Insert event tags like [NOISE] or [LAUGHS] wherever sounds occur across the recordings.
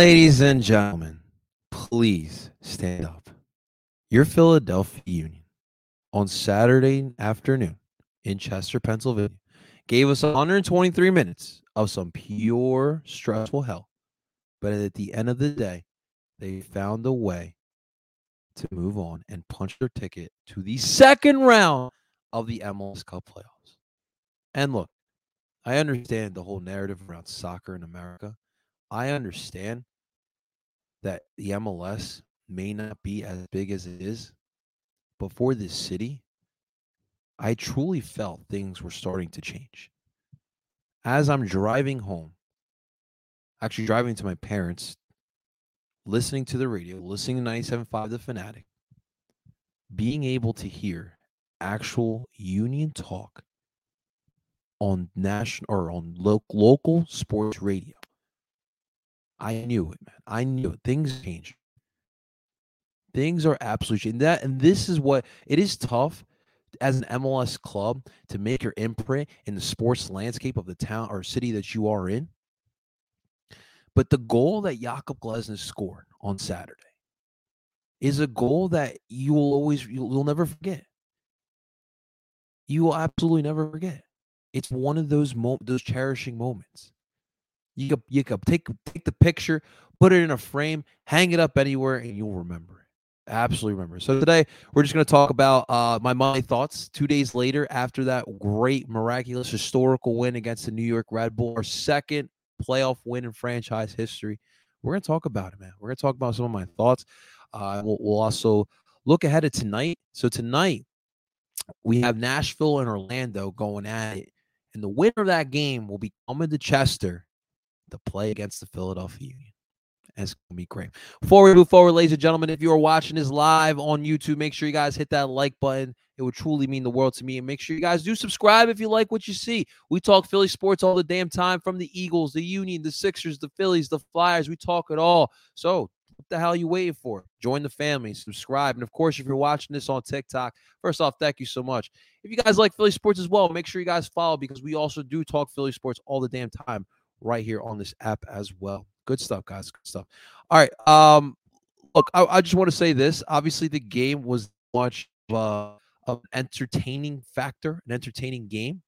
Ladies and gentlemen, please stand up. Your Philadelphia Union on Saturday afternoon in Chester, Pennsylvania, gave us 123 minutes of some pure stressful hell. But at the end of the day, they found a way to move on and punch their ticket to the second round of the MLS Cup playoffs. And look, I understand the whole narrative around soccer in America. I understand that the MLS may not be as big as it is, but for this city, I truly felt things were starting to change. As I'm driving home, actually driving to my parents, listening to the radio, listening to 97.5 The Fanatic, being able to hear actual union talk on national or on lo- local sports radio. I knew it, man. I knew it. Things change. Things are absolutely and that and this is what it is tough as an MLS club to make your imprint in the sports landscape of the town or city that you are in. But the goal that Jakob Glesnes scored on Saturday is a goal that you will always you'll, you'll never forget. You will absolutely never forget. It's one of those mo- those cherishing moments. You could you could take take the picture, put it in a frame, hang it up anywhere, and you'll remember it. Absolutely remember. So today we're just going to talk about uh, my money thoughts. Two days later, after that great, miraculous, historical win against the New York Red Bull, our second playoff win in franchise history, we're going to talk about it, man. We're going to talk about some of my thoughts. Uh, we'll, we'll also look ahead at tonight. So tonight we have Nashville and Orlando going at it, and the winner of that game will be coming to Chester to play against the Philadelphia Union. It's gonna be great. Before we move forward, ladies and gentlemen, if you are watching this live on YouTube, make sure you guys hit that like button. It would truly mean the world to me. And make sure you guys do subscribe if you like what you see. We talk Philly sports all the damn time from the Eagles, the Union, the Sixers, the Phillies, the Flyers. We talk it all. So what the hell are you waiting for? Join the family, subscribe. And of course, if you're watching this on TikTok, first off, thank you so much. If you guys like Philly sports as well, make sure you guys follow because we also do talk Philly sports all the damn time right here on this app as well. Good stuff, guys. Good stuff. All right. Um, look, I, I just want to say this. Obviously, the game was much of, a, of an entertaining factor, an entertaining game.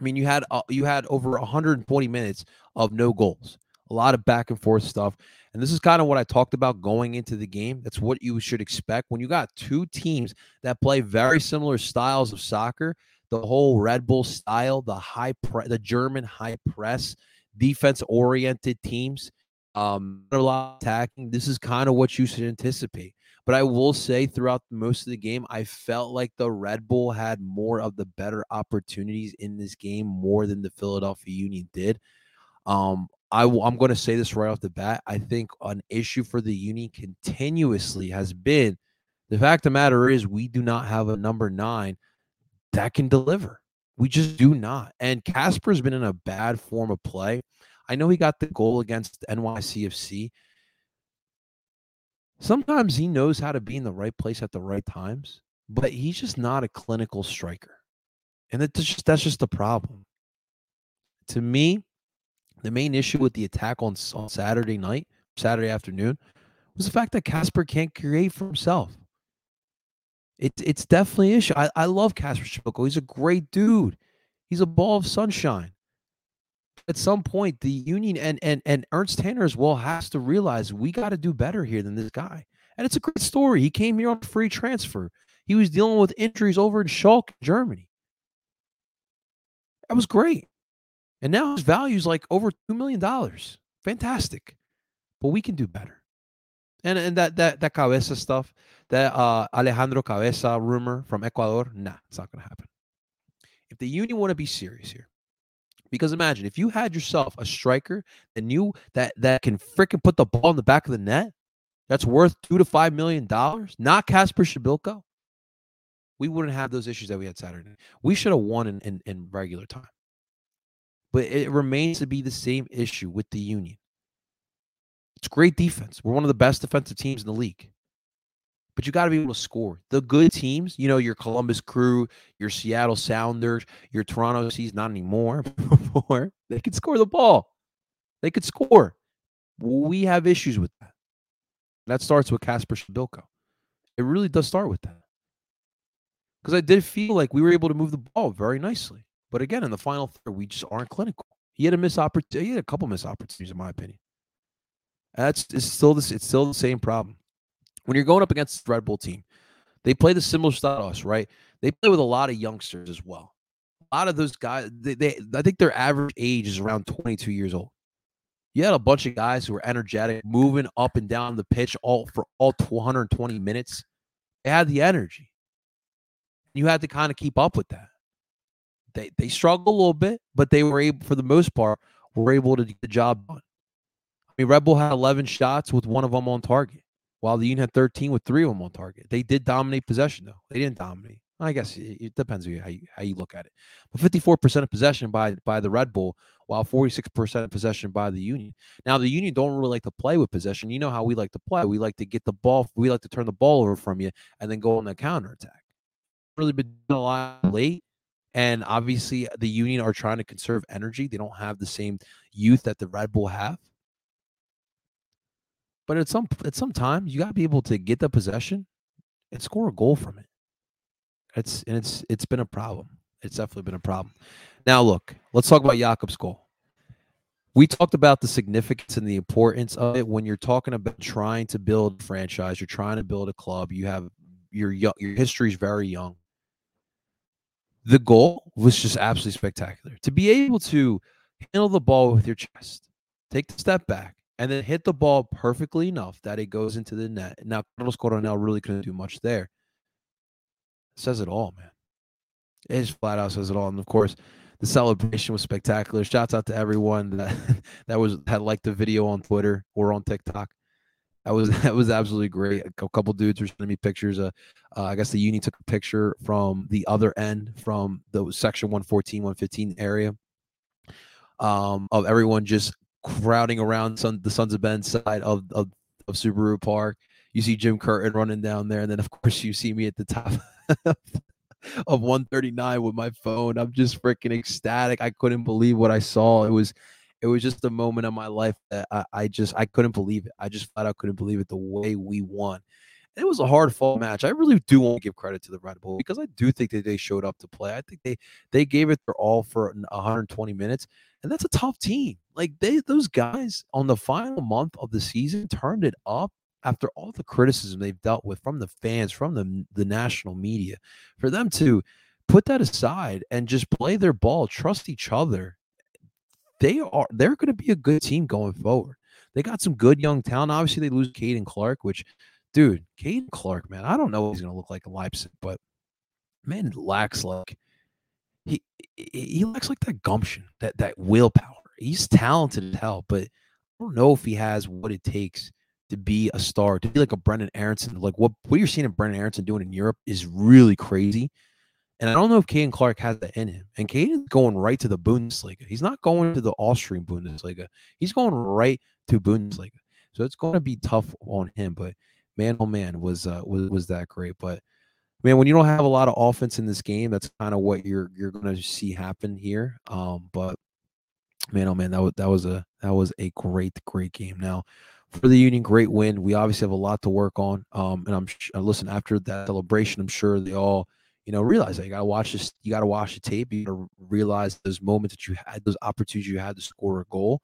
I mean, you had uh, you had over 120 minutes of no goals, a lot of back and forth stuff, and this is kind of what I talked about going into the game. That's what you should expect when you got two teams that play very similar styles of soccer. The whole Red Bull style, the high pre- the German high press, defense oriented teams um a lot of attacking this is kind of what you should anticipate. But i will say throughout most of the game i felt like the red bull had more of the better opportunities in this game more than the philadelphia union did. Um I w- i'm going to say this right off the bat i think an issue for the union continuously has been the fact of the matter is we do not have a number nine that can deliver we just do not and casper's been in a bad form of play I know he got the goal against NYCFC. Sometimes he knows how to be in the right place at the right times, but he's just not a clinical striker. And that's just that's just the problem. To me, the main issue with the attack on, on Saturday night, Saturday afternoon, was the fact that Casper can't create for himself. It, it's definitely an issue. I, I love Casper Przybyłko. He's a great dude. He's a ball of sunshine at some point the union and and and Ernst Tanner as well has to realize we got to do better here than this guy. And it's a great story. He came here on free transfer. He was dealing with injuries over in Schalke, Germany. That was great. And now his value is like over two million dollars. Fantastic. But we can do better. And and that that that Cabeza stuff, that uh Alejandro Cabeza rumor from Ecuador, nah, it's not gonna happen. If the union want to be serious here, because imagine if you had yourself a striker that knew that that can freaking put the ball in the back of the net, that's worth two to five million dollars, not Casper Przybyłko, we wouldn't have those issues that we had Saturday. We should have won in, in, in regular time. But it remains to be the same issue with the Union. It's great defense. We're one of the best defensive teams in the league but you got to be able to score. The good teams, you know, your Columbus Crew, your Seattle Sounders, your Toronto Seas, not anymore. [LAUGHS] Before they could score the ball, they could score. We have issues with that. That starts with Casper Przybyłko. It really does start with that. Because I did feel like we were able to move the ball very nicely. But again, in the final third, we just aren't clinical. He had a miss opportunity. He had a couple miss opportunities, in my opinion. That's it's still this. It's still the same problem. When you're going up against the Red Bull team, they play the similar style us, right? They play with a lot of youngsters as well. A lot of those guys, they, they I think their average age is around 22 years old. You had a bunch of guys who were energetic, moving up and down the pitch all for all 120 minutes. They had the energy. You had to kind of keep up with that. They they struggled a little bit, but they were able, for the most part, were able to get the job done. Mean, Red Bull had 11 shots with one of them on target, while the Union had 13 with three of them on target. They did dominate possession, though. They didn't dominate. I guess it, depends on how you, how you look at it. But 54% of possession by by the Red Bull, while 46% of possession by the Union. Now the Union don't really like to play with possession. You know how we like to play. We like to get the ball. We like to turn the ball over from you and then go on the counter attack. Really been a lot late. And obviously, uh, the Union are trying to conserve energy. They don't have the same youth that the Red Bull have. But at some at some time, you got to be able to get the possession and score a goal from it. It's and it's it's been a problem. It's definitely been a problem. Now, look, let's talk about Jakob's goal. We talked about the significance and the importance of it when you're talking about trying to build a franchise. You're trying to build a club. You have your your history is very young the goal was just absolutely spectacular. To be able to handle the ball with your chest, take the step back, and then hit the ball perfectly enough that it goes into the net. Now, Carlos Coronel really couldn't do much there. Says it all, man. It just flat out says it all. And of course, the celebration was spectacular. Shouts out to everyone that [LAUGHS] that was had liked the video on Twitter or on TikTok. That was [LAUGHS] that was absolutely great. A couple dudes were sending me pictures. Uh, uh, I guess the uni took a picture from the other end, from the section 114, 115 area, um, of everyone just crowding around the Sons of Ben side of, of of Subaru Park. You see Jim Curtin running down there, and then of course you see me at the top [LAUGHS] of 139 with my phone. I'm just freaking ecstatic. I couldn't believe what I saw. It was it was just a moment in my life that I, I just I couldn't believe it. I just flat out couldn't believe it the way we won. It was a hard fought match. I really do want to give credit to the Red Bull because I do think that they showed up to play. I think they they gave it their all for 120 minutes, and that's a tough team. Like they those guys on the final month of the season turned it up after all the criticism they've dealt with from the fans, from the the national media, for them to put that aside and just play their ball, trust each other, they are they're going to be a good team going forward. They got some good young talent. Obviously, they lose Caden Clark, which, dude, Caden Clark, man, I don't know what he's going to look like in Leipzig, but man, lacks like he he lacks like that gumption, that that willpower. He's talented as hell, but I don't know if he has what it takes to be a star, to be like a Brenden Aaronson. Like what what you're seeing brenden Aaronson doing in Europe is really crazy. And I don't know if Caden Clark has that in him. And Caden's going right to the Bundesliga. He's not going to the Austrian Bundesliga. He's going right to Bundesliga. So it's going to be tough on him. But man, oh man, was uh, was was that great. But man, when you don't have a lot of offense in this game, that's kind of what you're you're going to see happen here. Um, but man, oh man, that was that was a that was a great great game. Now for the Union, great win. We obviously have a lot to work on. Um, and I'm uh, listen after that celebration. I'm sure they all you know, realize that you gotta watch this, you gotta watch the tape, you gotta realize those moments that you had, those opportunities you had to score a goal.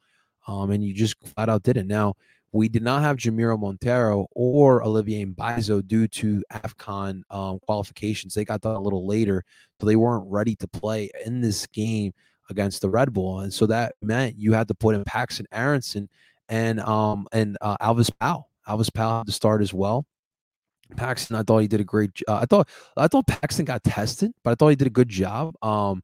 Um, and you just flat out did it. Now, we did not have Jamiro Monteiro or Olivier Mbaizo due to AFCON um, qualifications. They got done a little later, so they weren't ready to play in this game against the Red Bull. And so that meant you had to put in Paxton Aaronson and um and uh, Alvas Powell. Alvas Powell had to start as well. Paxton, I thought he did a great. Uh, I thought I thought Paxton got tested, but I thought he did a good job. Um,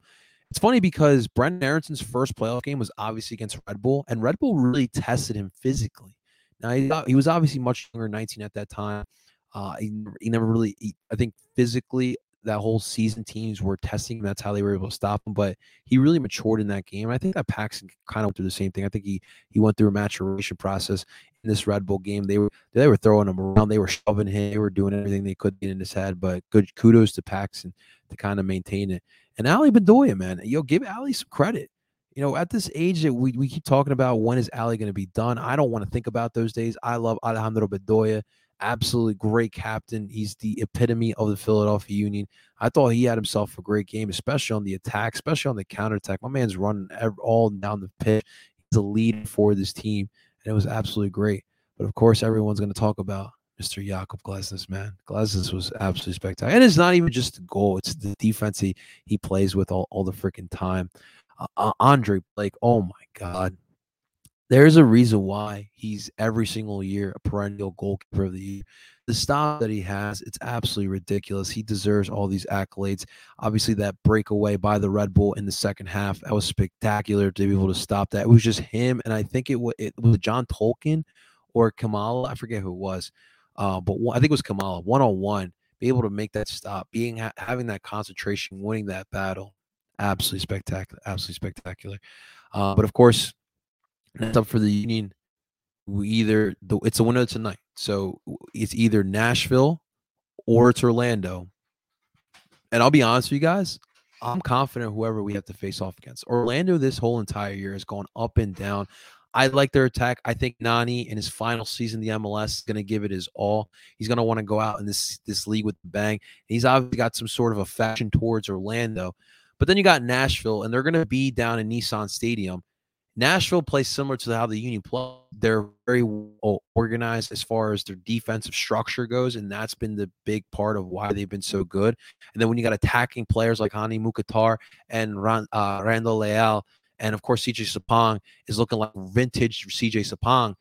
it's funny because Brenden Aaronson's first playoff game was obviously against Red Bull, and Red Bull really tested him physically. Now he, he was obviously much younger, 19 at that time. Uh, he, he never really, he, I think, physically that whole season teams were testing him. That's how they were able to stop him. But he really matured in that game. I think that Paxton kind of went through the same thing. I think he he went through a maturation process in this Red Bull game. They were they were throwing him around, they were shoving him, they were doing everything they could get in his head. But good kudos to Paxton to kind of maintain it. And Ali Bedoya, man, yo, give Ali some credit. You know, at this age that we, we keep talking about when is Ali going to be done, I don't want to think about those days. I love Alejandro Bedoya, absolutely great captain. He's the epitome of the Philadelphia Union. I thought he had himself a great game, especially on the attack, especially on the counterattack. My man's running all down the pitch. He's a lead for this team, and it was absolutely great. But of course, everyone's going to talk about Mr. Jakob Glesnes, man. Glesnes was absolutely spectacular. And it's not even just the goal, it's the defense he, he plays with all, all the freaking time. Uh, Andre Blake, oh my God. There's a reason why he's every single year a perennial goalkeeper of the year. The stop that he has, it's absolutely ridiculous. He deserves all these accolades. Obviously, that breakaway by the Red Bull in the second half, that was spectacular to be able to stop that. It was just him, and I think it was, it was John Tolkin or Klimala. I forget who it was, uh, but one, I think it was Klimala. One on one, be able to make that stop, being having that concentration, winning that battle, absolutely spectacular, absolutely spectacular. Uh, but of course, it's up for the Union. We either the, it's a winner tonight, so it's either Nashville or it's Orlando. And I'll be honest with you guys, I'm confident whoever we have to face off against. Orlando this whole entire year has gone up and down. I like their attack. I think Nani in his final season, the MLS, is going to give it his all. He's going to want to go out in this this league with the bang. He's obviously got some sort of affection towards Orlando, but then you got Nashville, and they're going to be down in Nissan Stadium. Nashville plays similar to how the Union play. They're very organized as far as their defensive structure goes, and that's been the big part of why they've been so good. And then when you got attacking players like Hany Mukhtar and Ran, uh, Randall Leal, and of course CJ Sapong is looking like vintage CJ Sapong,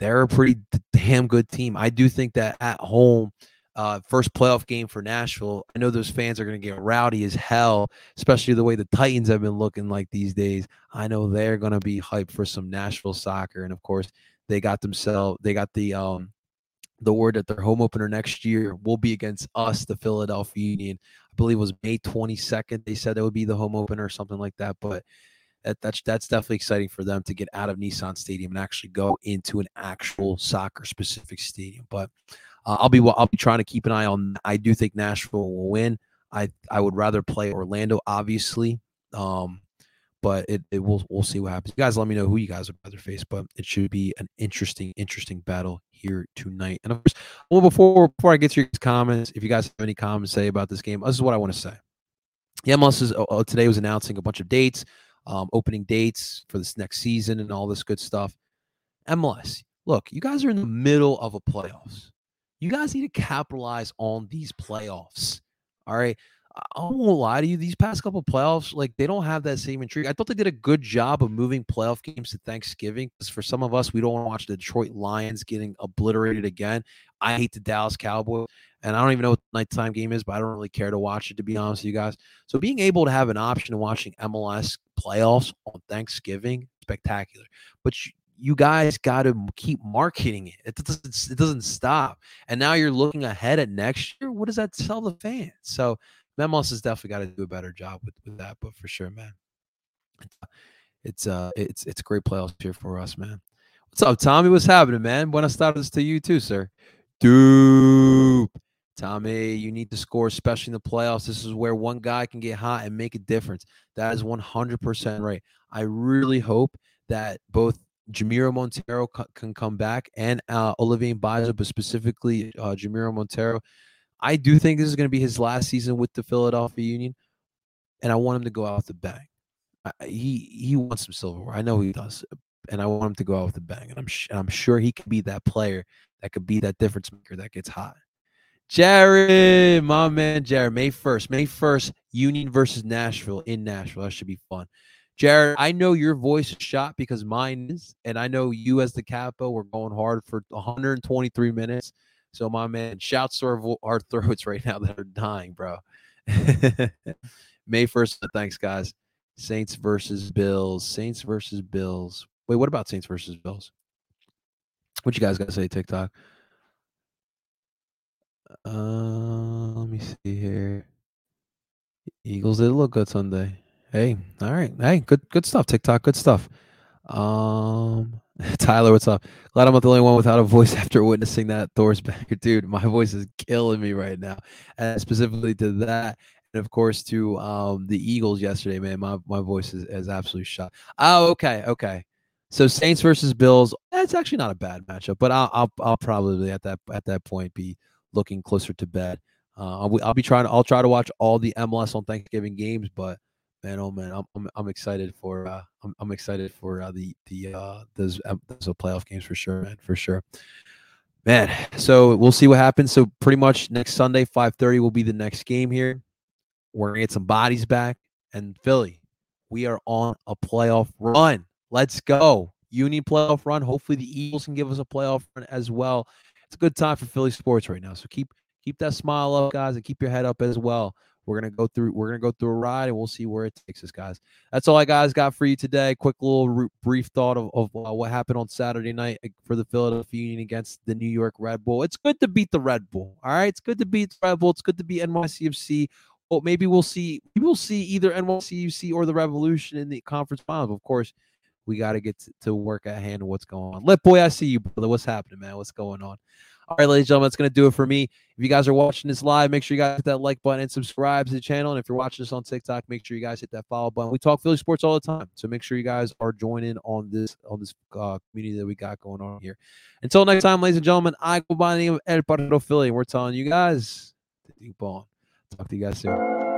they're a pretty damn good team. I do think that at home – uh, first playoff game for Nashville. I know those fans are going to get rowdy as hell, especially the way the Titans have been looking like these days. I know they're going to be hyped for some Nashville soccer, and of course, they got themselves they got the um the word that their home opener next year will be against us, the Philadelphia Union. I believe it was May 22nd. They said it would be the home opener or something like that, but. That, that's that's definitely exciting for them to get out of Nissan Stadium and actually go into an actual soccer specific stadium. But uh, I'll be I'll be trying to keep an eye on. I do think Nashville will win. I I would rather play Orlando, obviously, um, but it, it will we'll see what happens. You guys, let me know who you guys would rather face, but it should be an interesting interesting battle here tonight. And of course, well before before I get to your comments, if you guys have any comments to say about this game, this is what I want to say. The MLS is, uh, today was announcing a bunch of dates, um, opening dates for this next season, and all this good stuff. MLS, look, you guys are in the middle of a playoffs you guys need to capitalize on these playoffs. All right. I won't lie to you. These past couple playoffs, like they don't have that same intrigue. I thought they did a good job of moving playoff games to Thanksgiving because for some of us, we don't want to watch the Detroit Lions getting obliterated again. I hate the Dallas Cowboys, and I don't even know what the nighttime game is, but I don't really care to watch it to be honest with you guys. So being able to have an option of watching MLS playoffs on Thanksgiving, spectacular. But you guys got to keep marketing it. It doesn't it doesn't stop. And now you're looking ahead at next year. What does that tell the fans? So Memos has definitely got to do a better job with, with that. But for sure, man, it's uh it's it's a great playoffs here for us, man. What's up, Tommy? What's happening, man? Buenas tardes to you too, sir. Dude. Tommy, you need to score, especially in the playoffs. This is where one guy can get hot and make a difference. That is 100% right. I really hope that both Jamiro Monteiro can come back and uh, Olivier Baza, but specifically uh, Jamiro Monteiro. I do think this is going to be his last season with the Philadelphia Union, and I want him to go out a bang. I, he he wants some silverware. I know he does, and I want him to go out with a bang. And I'm sh- I'm sure he could be that player that could be that difference maker that gets hot. Jared, my man, Jared, May 1st, May 1st, Union versus Nashville in Nashville. That should be fun. Jared, I know your voice is shot because mine is, and I know you as the capo were going hard for 123 minutes. So my man, shouts to our, our throats [LAUGHS] right now that are dying, bro. [LAUGHS] May 1st, thanks, guys. Saints versus Bills. Saints versus Bills. Wait, what about Saints versus Bills? What you guys got to say, TikTok? Uh, let me see here. Eagles did look good Sunday. Hey, all right. Hey, good good stuff, TikTok. Good stuff. Um [LAUGHS] Tyler, what's up? Glad I'm not the only one without a voice [LAUGHS] after witnessing that Thor's banger. Dude, my voice is killing me right now. And specifically to that. and of course to um, the Eagles yesterday. Man, my my voice is, is absolutely shot. Oh, okay, okay. So Saints versus Bills. That's actually not a bad matchup, but I'll I'll, I'll probably at that at that point be looking closer to bed. Uh, I'll, I'll be trying. I'll try to watch all the MLS on Thanksgiving games, but man, oh man, I'm I'm, I'm excited for uh, I'm, I'm excited for uh, the the uh, those um, those playoff games for sure, man, for sure. Man, so we'll see what happens. So pretty much next Sunday, 5:30 will be the next game here. We're gonna get some bodies back. And Philly, we are on a playoff run. Let's go. Union playoff run. Hopefully the Eagles can give us a playoff run as well. It's a good time for Philly sports right now. So keep keep that smile up, guys, and keep your head up as well. We're gonna go through. We're gonna go through a ride, and we'll see where it takes us, guys. That's all I guys got for you today. Quick little brief thought of, of uh, what happened on Saturday night uh, for the Philadelphia Union against the New York Red Bull. It's good to beat the Red Bull. All right, it's good to beat the Red Bull. It's good to beat NYCFC. Well, maybe we'll see. We will see either NYCFC or the Revolution in the conference finals. Of course, we got to get to work at hand. On what's going on? Lit boy, I see you, brother. What's happening, man? What's going on? All right, ladies and gentlemen, that's going to do it for me. If you guys are watching this live, make sure you guys hit that like button and subscribe to the channel. And if you're watching this on TikTok, make sure you guys hit that follow button. We talk Philly sports all the time, so make sure you guys are joining on this on this uh, community that we got going on here. Until next time, ladies and gentlemen, I go by the name of El Partido Philly, we're telling you guys to keep on. Talk to you guys soon.